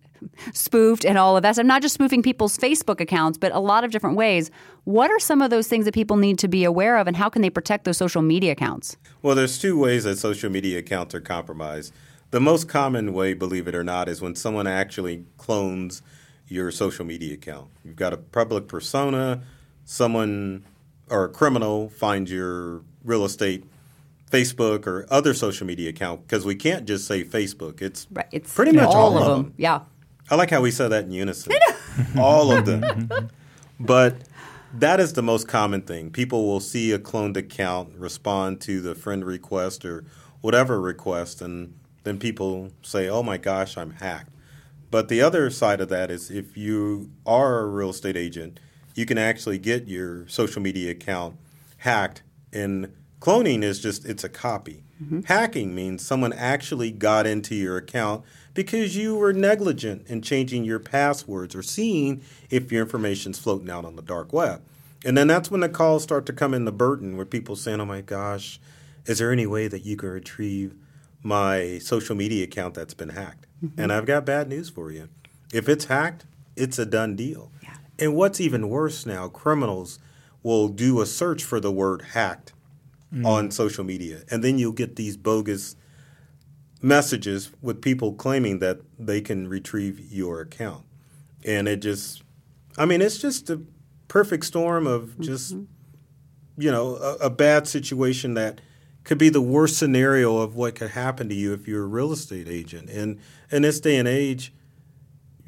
Speaker 1: spoofed and all of that. I'm not just spoofing people's Facebook accounts, but a lot of different ways. What are some of those things that people need to be aware of, and how can they protect those social media accounts?
Speaker 3: Well, there's two ways that social media accounts are compromised. The most common way, believe it or not, is when someone actually clones your social media account. You've got a public persona, someone or a criminal finds your real estate Facebook or other social media account because we can't just say Facebook. It's right. It's pretty much all, all of them. them.
Speaker 1: Yeah.
Speaker 3: I like how we said that in unison. all of them. but that is the most common thing. People will see a cloned account, respond to the friend request or whatever request, and then people say, "Oh my gosh, I'm hacked." But the other side of that is if you are a real estate agent, you can actually get your social media account hacked. And cloning is just it's a copy. Mm-hmm. Hacking means someone actually got into your account because you were negligent in changing your passwords or seeing if your information's floating out on the dark web. And then that's when the calls start to come in the burden where people saying, "Oh my gosh, is there any way that you can retrieve my social media account that's been hacked?" Mm-hmm. And I've got bad news for you. If it's hacked, it's a done deal. And what's even worse now, criminals will do a search for the word hacked mm. on social media. And then you'll get these bogus messages with people claiming that they can retrieve your account. And it just, I mean, it's just a perfect storm of just, mm-hmm. you know, a, a bad situation that could be the worst scenario of what could happen to you if you're a real estate agent. And in this day and age,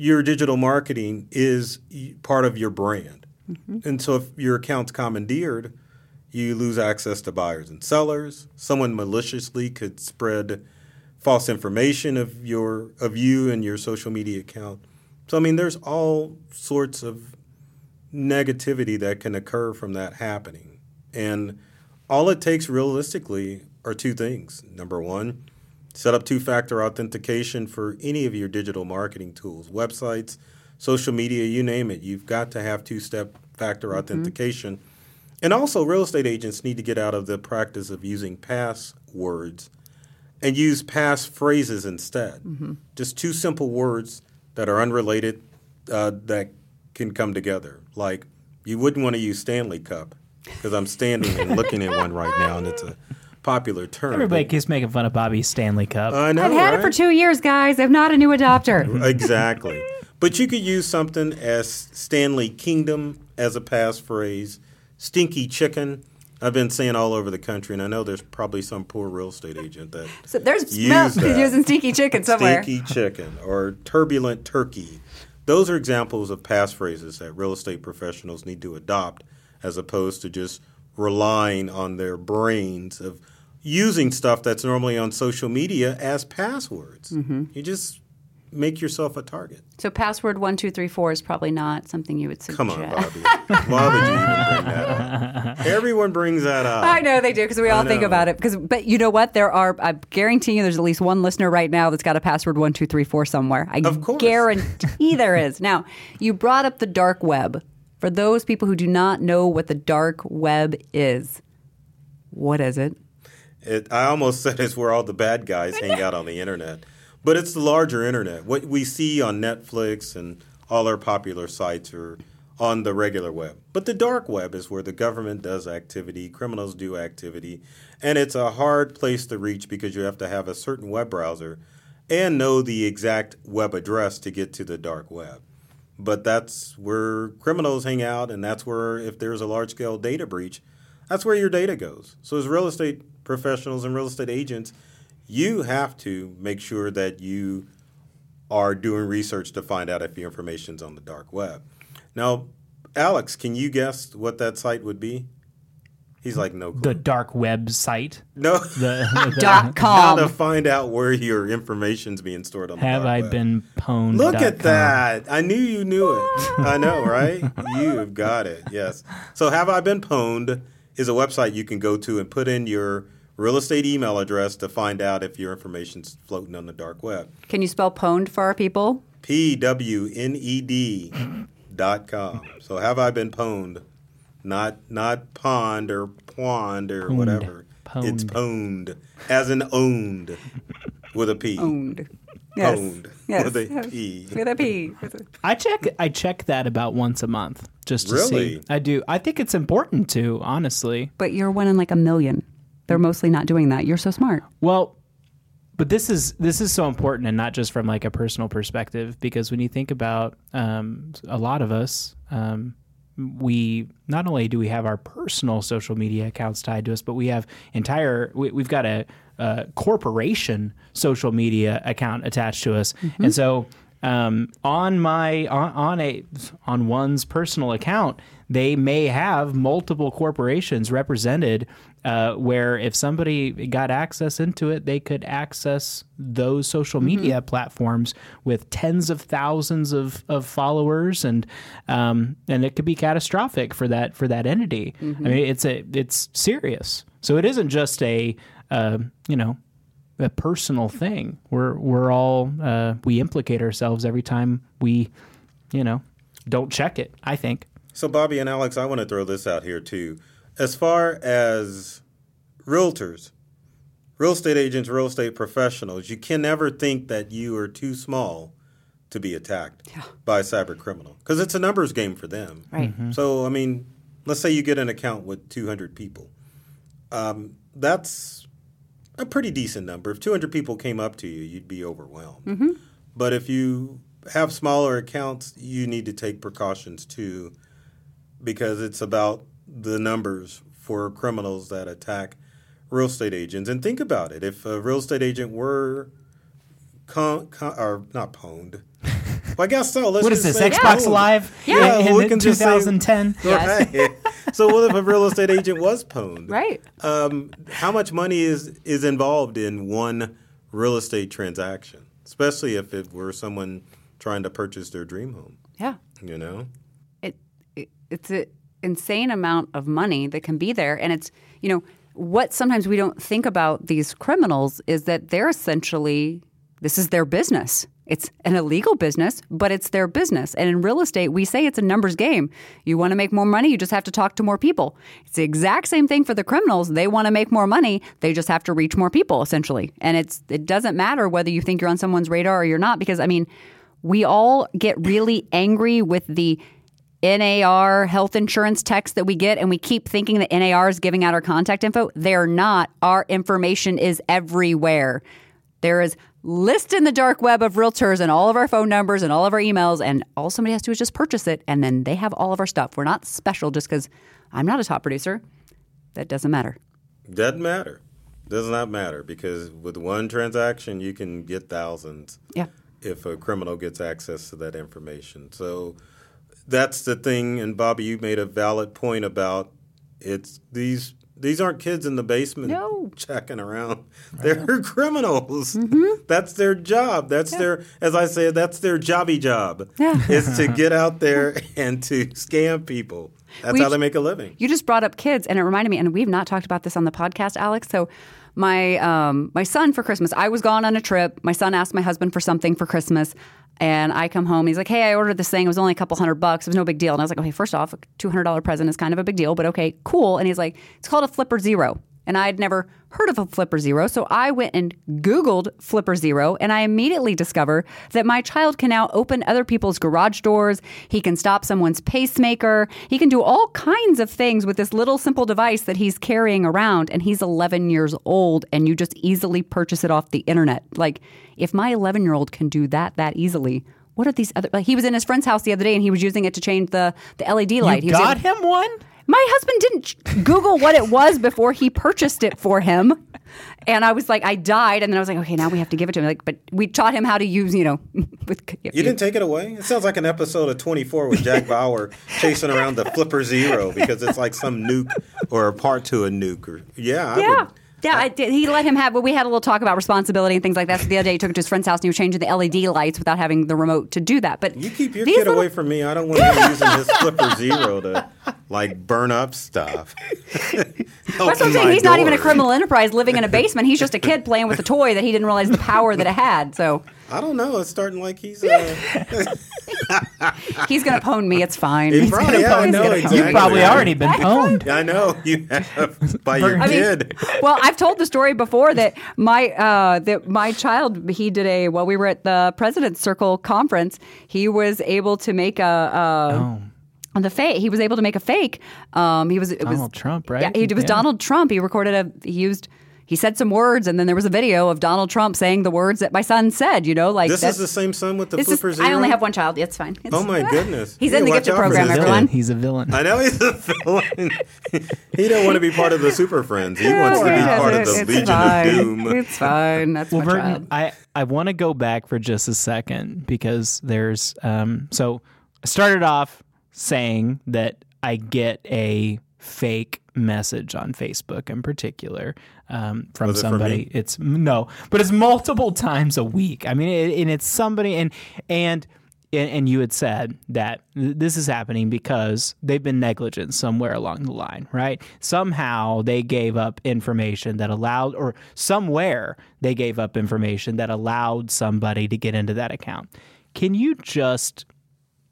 Speaker 3: your digital marketing is part of your brand. Mm-hmm. And so if your account's commandeered, you lose access to buyers and sellers. Someone maliciously could spread false information of your of you and your social media account. So I mean there's all sorts of negativity that can occur from that happening. And all it takes realistically are two things. Number one, set up two factor authentication for any of your digital marketing tools, websites, social media, you name it. You've got to have two step factor authentication. And also, real estate agents need to get out of the practice of using passwords and use pass phrases instead. Just two simple words that are unrelated uh, that can come together. Like, you wouldn't want to use Stanley Cup because I'm standing and looking at one right now, and it's a popular term.
Speaker 2: Everybody
Speaker 3: but-
Speaker 2: keeps making fun of Bobbi's Stanley Cup.
Speaker 3: I know,
Speaker 1: I've had it for two years, guys. I'm not a new adopter.
Speaker 3: exactly. But you could use something as Stanley Kingdom as a passphrase, stinky chicken. I've been saying all over the country, and I know there's probably some poor real estate agent that
Speaker 1: So there's
Speaker 3: Use
Speaker 1: smell
Speaker 3: that.
Speaker 1: using stinky chicken somewhere.
Speaker 3: stinky chicken or turbulent turkey. Those are examples of passphrases that real estate professionals need to adopt as opposed to just relying on their brains of using stuff that's normally on social media as passwords.
Speaker 1: Mm-hmm.
Speaker 3: You just make yourself a target.
Speaker 1: So password one two three four is probably not something you would suggest.
Speaker 3: Come on, Bobbi. Why would you even bring that up? Everyone brings that up.
Speaker 1: I know they do because we all think about it. Because, but you know what? There are. I guarantee you, there's at least one listener right now that's got a password one two three four somewhere. I
Speaker 3: Of course.
Speaker 1: guarantee there is. Now, you brought up the dark web. For those people who do not know what the dark web is, what is it?
Speaker 3: It, I almost said it's where all the bad guys hang out on the internet, but it's the larger internet. What we see on Netflix and all our popular sites are on the regular web. But the dark web is where the government does activity, criminals do activity, and it's a hard place to reach because you have to have a certain web browser and know the exact web address to get to the dark web. But that's where criminals hang out, and that's where, if there's a large scale data breach, that's where your data goes. So, as real estate professionals and real estate agents, you have to make sure that you are doing research to find out if your information's on the dark web. Now, Alex, can you guess what that site would be? He's like, no clue.
Speaker 2: the dark web site.
Speaker 3: no.
Speaker 2: The, the-
Speaker 1: Dot
Speaker 3: How to find out where your information's being stored on the dark web.
Speaker 2: have
Speaker 3: dark
Speaker 2: I
Speaker 3: web.
Speaker 2: been pwned?
Speaker 3: Look
Speaker 2: dot
Speaker 3: at
Speaker 2: com.
Speaker 3: that. I knew you knew it. I know, right? You've got it. Yes. So, Have I Been Pwned is a website you can go to and put in your real estate email address to find out if your information's floating on the dark web.
Speaker 1: Can you spell pwned for our people?
Speaker 3: P W N E D dot com. So, Have I Been Pwned? Not not pond or pond or whatever. It's pwned, as in owned, with a P.
Speaker 1: Owned. Yes.
Speaker 3: Pwned
Speaker 1: Yes.
Speaker 3: with a P.
Speaker 1: With a P. With a-
Speaker 2: I check. I check that about once a month just to
Speaker 3: Really?
Speaker 2: see. I do. I think it's important to honestly.
Speaker 1: But you're one in like a million. They're mostly not doing that. You're so smart.
Speaker 2: Well, but this is this is so important, and not just from like a personal perspective, because when you think about um, a lot of us, um, we not only do we have our personal social media accounts tied to us, but we have entire we, we've got a, a corporation social media account attached to us, and so um, on my on, on a on one's personal account, they may have multiple corporations represented uh, where if somebody got access into it, they could access those social media platforms with tens of thousands of, of followers, and um, and it could be catastrophic for that for that entity. I mean, it's a it's serious. So it isn't just a uh, you know a personal thing. We're we're all uh, we implicate ourselves every time we you know don't check it. I think.
Speaker 3: So, Bobbi and Alex, I want to throw this out here too. As far as realtors, real estate agents, real estate professionals, you can never think that you are too small to be attacked by a cyber criminal because it's a numbers game for them.
Speaker 1: Right.
Speaker 3: So, I mean, let's say you get an account with 200 people. Um, that's a pretty decent number. If 200 people came up to you, you'd be overwhelmed. But if you have smaller accounts, you need to take precautions too because it's about the numbers for criminals that attack real estate agents. And think about it: if a real estate agent were con, con or not pwned, well, I guess so. Let's
Speaker 2: What is this?
Speaker 3: say
Speaker 2: Xbox
Speaker 3: pwned.
Speaker 2: Live?
Speaker 1: Yeah.
Speaker 2: in,
Speaker 3: well, we
Speaker 2: in
Speaker 3: can just say-
Speaker 2: 2010.
Speaker 1: Yes.
Speaker 3: Right. so what if a real estate agent was pwned?
Speaker 1: Right.
Speaker 3: Um, how much money is is involved in one real estate transaction, especially if it were someone trying to purchase their dream home?
Speaker 1: Yeah.
Speaker 3: You know.
Speaker 1: it, it it's an insane amount of money that can be there. And it's you know what sometimes we don't think about these criminals is that they're essentially this is their business. It's an illegal business but it's their business. And in real estate we say it's a numbers game. You want to make more money you just have to talk to more people. It's the exact same thing for the criminals. They want to make more money they just have to reach more people essentially. And it's it doesn't matter whether you think you're on someone's radar or you're not because i mean we all get really angry with the NAR health insurance text that we get, and we keep thinking that NAR is giving out our contact info. They're not. Our information is everywhere. There is list in the dark web of realtors and all of our phone numbers and all of our emails, and all somebody has to do is just purchase it, and then they have all of our stuff. We're not special just because I'm not a top producer. That doesn't matter.
Speaker 3: Doesn't matter. Does not matter because with one transaction you can get thousands.
Speaker 1: Yeah.
Speaker 3: If a criminal gets access to that information, so that's the thing. And Bobbi, you made a valid point about it's these. These aren't kids in the basement
Speaker 1: No.
Speaker 3: checking around. They're criminals. That's their job. That's their, as I say, that's their jobby job.
Speaker 1: Yeah.
Speaker 3: Is to get out there and to scam people. That's
Speaker 1: We-
Speaker 3: how they make a living.
Speaker 1: You just brought up kids, and it reminded me. And we've not talked about this on the podcast, Alex. So, my um, my son for Christmas, I was gone on a trip. My son asked my husband for something for Christmas, and I come home. He's like, "Hey, I ordered this thing. It was only a couple hundred bucks. It was no big deal." And I was like, "Okay, first off, a two hundred dollar present is kind of a big deal, but okay, cool." And he's like, "It's called a Flipper Zero." And I had never heard of a Flipper Zero. So I went and Googled Flipper Zero, and I immediately discover that my child can now open other people's garage doors. He can stop someone's pacemaker. He can do all kinds of things with this little simple device that he's carrying around. And he's 11 years old, and you just easily purchase it off the internet. Like, if my 11 year old can do that that easily, what are these other? Like, he was in his friend's house the other day, and he was using it to change the the LED light.
Speaker 2: You
Speaker 1: he
Speaker 2: got
Speaker 1: able-
Speaker 2: him one?
Speaker 1: My husband didn't Google what it was before he purchased it for him. And I was like, I died. And then I was like, okay, now we have to give it to him. Like, but we taught him how to use, you know, with.
Speaker 3: You didn't take it away? It sounds like an episode of 24 with Jack Bauer chasing around the Flipper Zero because it's like some nuke or a part to a nuke. Or, yeah, I
Speaker 1: Yeah.
Speaker 3: would.
Speaker 1: Yeah, I did. he let him have. But we had a little talk about responsibility and things like that. So the other day, he took it to his friend's house and he was changing the LED lights without having the remote to do that. But
Speaker 3: You keep your kid
Speaker 1: little-
Speaker 3: away from me. I don't want him using his Flipper Zero to like burn up stuff.
Speaker 1: Oh That's what I'm saying. He's not even a criminal enterprise living in a basement. He's just a kid playing with a toy that he didn't realize the power that it had. So
Speaker 3: I don't know. It's starting like he's. Uh,
Speaker 1: he's going to pwn me. It's fine.
Speaker 3: he
Speaker 1: He's
Speaker 3: probably,
Speaker 1: gonna
Speaker 3: yeah, I
Speaker 1: pwn
Speaker 3: know
Speaker 1: me.
Speaker 3: exactly.
Speaker 2: You've probably already been pwned.
Speaker 3: I know you have by your
Speaker 2: I
Speaker 1: mean,
Speaker 3: kid.
Speaker 1: well, I've told the story before that my uh, that my child he did a while we were at the President's Circle conference. He was able to make a. a
Speaker 2: Oh.
Speaker 1: On the fake, he was able to make a fake. Um, he was it was
Speaker 2: Donald Trump, right?
Speaker 1: Yeah, he, it was
Speaker 2: Yeah.
Speaker 1: Donald Trump. He recorded a. He used. He said some words, and then there was a video of Donald Trump saying the words that my son said. You know, like
Speaker 3: This is the same son with the
Speaker 1: this is- I only have one child. It's fine. It's,
Speaker 3: Oh my goodness!
Speaker 1: He's
Speaker 3: You
Speaker 1: in the
Speaker 3: watch
Speaker 1: gifted program,
Speaker 3: this
Speaker 1: everyone.
Speaker 2: He's a villain.
Speaker 3: I know he's a villain. he don't want to be part of the Super Friends. He wants to be
Speaker 1: He
Speaker 3: part of the
Speaker 1: It's
Speaker 3: Legion
Speaker 1: fine.
Speaker 3: of Doom.
Speaker 1: It's fine. That's
Speaker 2: Well,
Speaker 1: my
Speaker 2: Burton,
Speaker 1: child.
Speaker 2: I, I want to go back for just a second because there's um so I started off saying that I get a fake message on Facebook in particular um, from
Speaker 3: Was it
Speaker 2: somebody.
Speaker 3: me?
Speaker 2: It's no, but it's multiple times a week. I mean, it, and it's somebody, and and and you had said that this is happening because they've been negligent somewhere along the line, right? Somehow they gave up information that allowed, or somewhere they gave up information that allowed somebody to get into that account. Can you just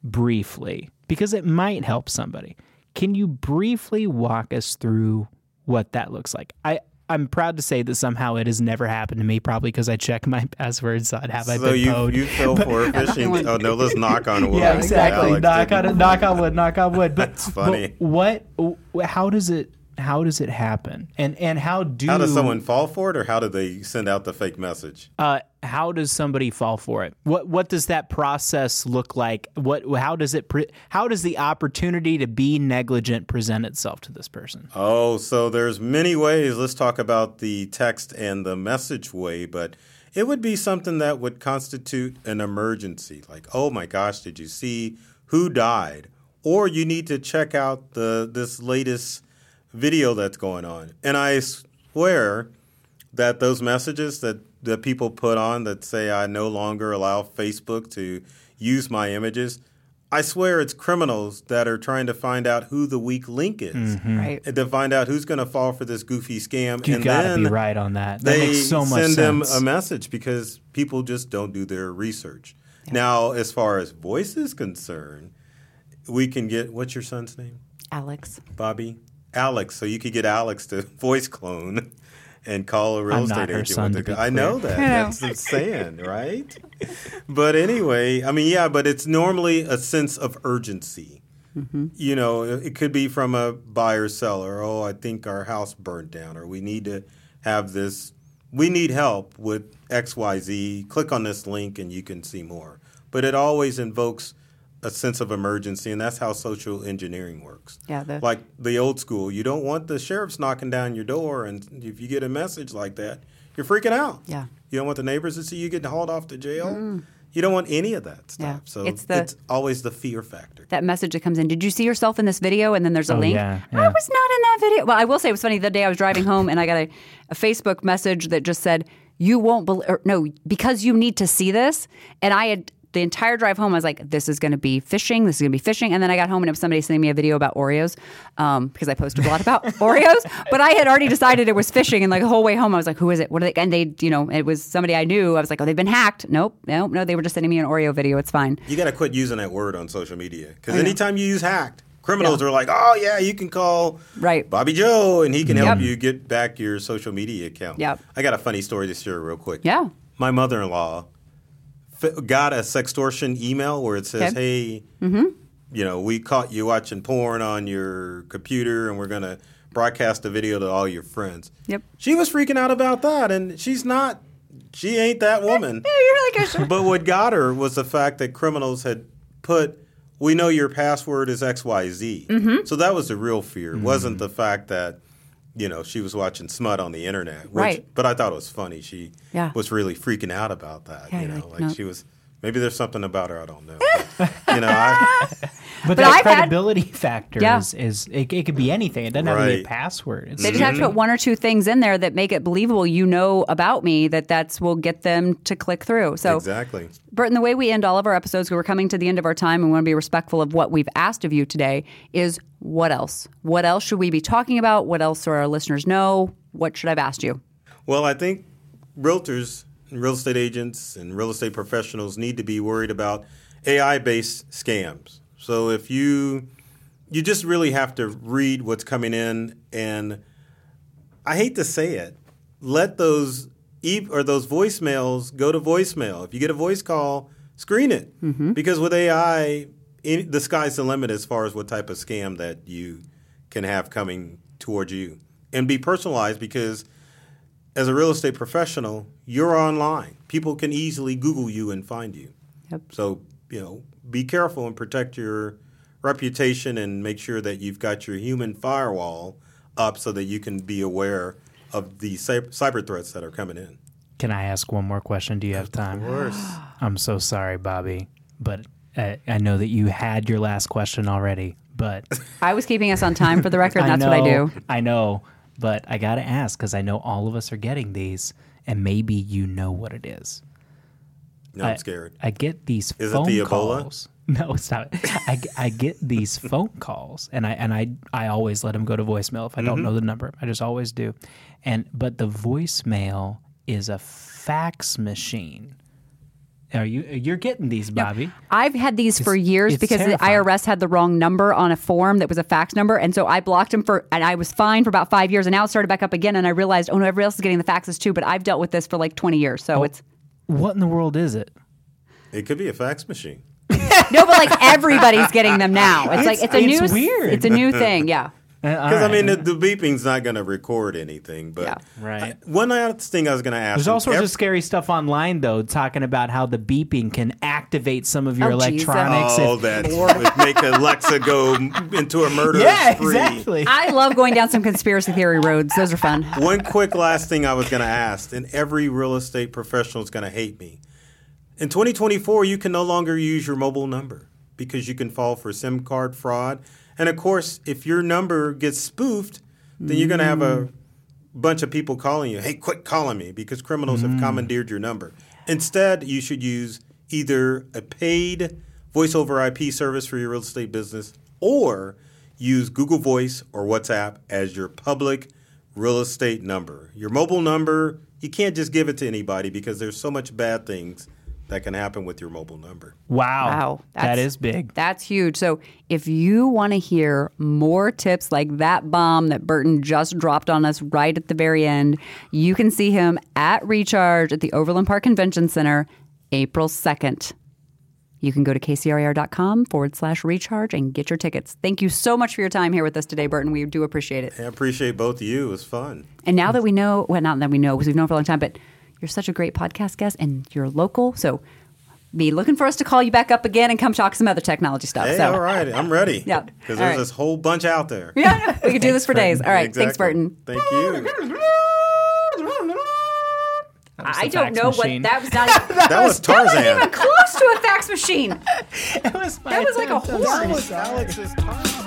Speaker 2: briefly, because it might help somebody, can you briefly walk us through what that looks like? I, I'm proud to say that somehow it has never happened to me, probably because I check my passwords on have I
Speaker 3: So
Speaker 2: been
Speaker 3: you
Speaker 2: pwned.
Speaker 3: you fell for a phishing. Oh no, let's knock on wood.
Speaker 2: Yeah, exactly.
Speaker 3: Alex
Speaker 2: knock on
Speaker 3: didn't.
Speaker 2: knock on wood. Knock on wood. But,
Speaker 3: That's funny.
Speaker 2: but what? How does it? How does it happen? And and how do
Speaker 3: How does someone fall for it, or how do they send out the fake message?
Speaker 2: Uh, how does somebody fall for it? What what does that process look like? What how does it? Pre- how does the opportunity to be negligent present itself to this person?
Speaker 3: Oh, so there's many ways. Let's talk about the text and the message way, but it would be something that would constitute an emergency. Like, oh my gosh, did you see who died? Or you need to check out the this latest video that's going on. And I swear that those messages that, that people put on that say I no longer allow Facebook to use my images, I swear it's criminals that are trying to find out who the weak link is.
Speaker 1: Mm-hmm.
Speaker 3: Right. To find out who's going to fall for this goofy scam.
Speaker 2: You
Speaker 3: and
Speaker 2: got to
Speaker 3: then
Speaker 2: be right on that. That
Speaker 3: they
Speaker 2: makes so much
Speaker 3: send them a message because people just don't do their research. Now, as far as voice is concerned, we can get what's your son's name?
Speaker 1: Alex.
Speaker 3: Bobbi? Alex. So you could get Alex to voice clone and call a real
Speaker 2: I'm
Speaker 3: estate agent.
Speaker 2: son,
Speaker 3: with
Speaker 2: to
Speaker 3: the- I know that.
Speaker 1: I know.
Speaker 3: That's insane, right? But anyway, I mean, yeah, but it's normally a sense of urgency.
Speaker 2: Mm-hmm.
Speaker 3: You know, it could be from a buyer seller. Oh, I think our house burnt down, or we need to have this. We need help with X, Y, Z. Click on this link, and you can see more. But it always invokes a sense of emergency, and that's how social engineering works.
Speaker 1: Yeah, the-
Speaker 3: like the old school. You don't want the sheriff's knocking down your door, and if you get a message like that, you're freaking out.
Speaker 1: Yeah.
Speaker 3: You don't want the neighbors to see you getting hauled off to jail. Mm-hmm. You don't want any of that stuff.
Speaker 1: Yeah.
Speaker 3: So
Speaker 1: It's
Speaker 3: it's, always the fear factor.
Speaker 1: That message that comes in. Did you see yourself in this video? And then there's a
Speaker 2: Oh,
Speaker 1: link.
Speaker 2: yeah,
Speaker 1: I was not in that video. Well, I will say it was funny. The day I was driving home and I got a, a Facebook message that just said, "You won't believe." No, because you need to see this. And I had the entire drive home. I was like, "This is going to be phishing. This is going to be phishing. And then I got home and it was somebody sending me a video about Oreos um, because I posted a lot about Oreos. But I had already decided it was phishing. And like the whole way home, I was like, "Who is it? What are they?" And they, you know, it was somebody I knew. I was like, "Oh, they've been hacked." Nope, nope, no. They were just sending me an Oreo video. It's fine.
Speaker 3: You got to quit using that word on social media because anytime you use hacked, criminals are like, "Oh yeah, you can call
Speaker 1: Right.
Speaker 3: Bobby Joe, and he can help
Speaker 1: Yep.
Speaker 3: you get back your social media account."
Speaker 1: Yep.
Speaker 3: I got a funny story to share real quick.
Speaker 1: Yeah.
Speaker 3: my mother-in-law f- got a sextortion email where it says,
Speaker 1: Okay.
Speaker 3: "Hey, you know, we caught you watching porn on your computer, and we're gonna broadcast a video to all your friends."
Speaker 1: Yep.
Speaker 3: She was freaking out about that, and she's not. She ain't that woman.
Speaker 1: You're like a
Speaker 3: but what got her was the fact that criminals had put, "We know your password is X Y Z."
Speaker 1: Mm-hmm.
Speaker 3: So that was the real fear. It wasn't the fact that. You know, she was watching smut on the internet. Which,
Speaker 1: Right.
Speaker 3: But I thought it was funny. She
Speaker 1: Yeah.
Speaker 3: was really freaking out about that.
Speaker 1: Yeah,
Speaker 3: you know,
Speaker 1: like,
Speaker 3: like,
Speaker 1: no.
Speaker 3: she was. Maybe there's something about her I don't know. But, you know, I,
Speaker 2: But,
Speaker 1: But
Speaker 2: that
Speaker 1: I've had-
Speaker 2: credibility factor
Speaker 1: Yeah.
Speaker 2: is, is it, it could be anything. It doesn't have to be a password. It's,
Speaker 1: They just have to put one or two things in there that make it believable. You know about me that that's will get them to click through. So,
Speaker 3: exactly.
Speaker 1: Burton, the way we end all of our episodes, we're coming to the end of our time, and we want to be respectful of what we've asked of you today. Is what else? What else should we be talking about? What else do our listeners know? What should I've asked you?
Speaker 3: Well, I think realtors and real estate agents and real estate professionals need to be worried about AI-based scams. So if you you just really have to read what's coming in and I hate to say it, let those e- or those voicemails go to voicemail. If you get a voice call, screen it mm-hmm. because with AI, the sky's the limit as far as what type of scam that you can have coming towards you, and be personalized because as a real estate professional, you're online. People can easily Google you and find you.
Speaker 1: Yep.
Speaker 3: So you know, be careful and protect your reputation and make sure that you've got your human firewall up so that you can be aware of the cyber, cyber threats that are coming in.
Speaker 2: Can I ask one more question? Do you have time?
Speaker 3: Of course.
Speaker 2: I'm so sorry, Bobbi, but uh, I know that you had your last question already, but
Speaker 1: I was keeping us on time for the record. That's
Speaker 2: I
Speaker 1: what I do.
Speaker 2: I know, but I got to ask because I know all of us are getting these, and maybe you know what it is.
Speaker 3: No, I'm scared.
Speaker 2: I get these
Speaker 3: Is it
Speaker 2: phone
Speaker 3: the Ebola?
Speaker 2: calls. No, stop it. I, I get these phone calls, and I and I I always let them go to voicemail if I
Speaker 3: Mm-hmm.
Speaker 2: don't know the number. I just always do, and but the voicemail is a fax machine. Are you you're getting these, Bobbi?
Speaker 1: I've had these for years because
Speaker 2: terrifying.
Speaker 1: the IRS had the wrong number on a form that was a fax number, and so I blocked them for, and I was fine for about five years, and now it started back up again, and I realized, oh no, everybody else is getting the faxes too, but I've dealt with this for like twenty years,
Speaker 2: Oh.
Speaker 1: so it's
Speaker 2: What in the world is it?
Speaker 3: It could be a fax machine.
Speaker 1: no, but like everybody's getting them now. It's, like it's a
Speaker 2: it's
Speaker 1: new,
Speaker 2: weird.
Speaker 1: it's a new thing, yeah.
Speaker 3: Uh, because I mean, the, the beeping's not going to record anything. But
Speaker 1: Yeah.
Speaker 2: Right.
Speaker 3: I- one last thing I was going to ask.
Speaker 2: There's all sorts
Speaker 3: ev-
Speaker 2: of scary stuff online, though, talking about how the beeping can activate some of your
Speaker 1: Oh, Jesus.
Speaker 2: electronics.
Speaker 3: Oh, that would make Alexa go into a murder
Speaker 2: yeah,
Speaker 3: spree.
Speaker 2: exactly.
Speaker 1: I love going down some conspiracy theory roads. Those are fun.
Speaker 3: One quick last thing I was going to ask, and every real estate professional is going to hate me. In 2024, you can no longer use your mobile number because you can fall for SIM card fraud. And of course, if your number gets spoofed, then you're going to have a mm. bunch of people calling you, hey, quit calling me because criminals have mm. commandeered your number. Instead, you should use either a paid voice over IP service for your real estate business or use Google Voice or WhatsApp as your public real estate number. Your mobile number, you can't just give it to anybody because there's so much bad things that can happen with your mobile number.
Speaker 2: wow.
Speaker 1: Wow,
Speaker 2: that
Speaker 1: that's-
Speaker 2: big.
Speaker 1: That's huge. So if you want to hear more tips like that bomb that Burton just dropped on us right at the very end, you can see him at Recharge at the Overland Park Convention Center April 2nd. You can go to kcrar.com forward slash recharge and get your tickets. Thank you so much for your time here with us today, Burton. We do appreciate it.
Speaker 3: I appreciate both of you. It was fun.
Speaker 1: And now that we know, well, not that we know because we've known for a long time, but you're such a great podcast guest and you're local. So be looking for us to call you back up again and come talk some other technology stuff.
Speaker 3: Hey,
Speaker 1: so.
Speaker 3: all right. I'm ready.
Speaker 1: Yeah.
Speaker 3: Because there's
Speaker 1: right.
Speaker 3: this whole bunch out there.
Speaker 1: Yeah, we could do this for days. All right, thanks, Burton.
Speaker 3: Thank you.
Speaker 1: I don't know
Speaker 2: machine.
Speaker 1: what that was. Not even,
Speaker 3: That was Tarzan.
Speaker 1: even close to a fax machine.
Speaker 2: It was my
Speaker 1: That was like a
Speaker 2: attempt.
Speaker 1: horn.
Speaker 3: Alex's Tarzan.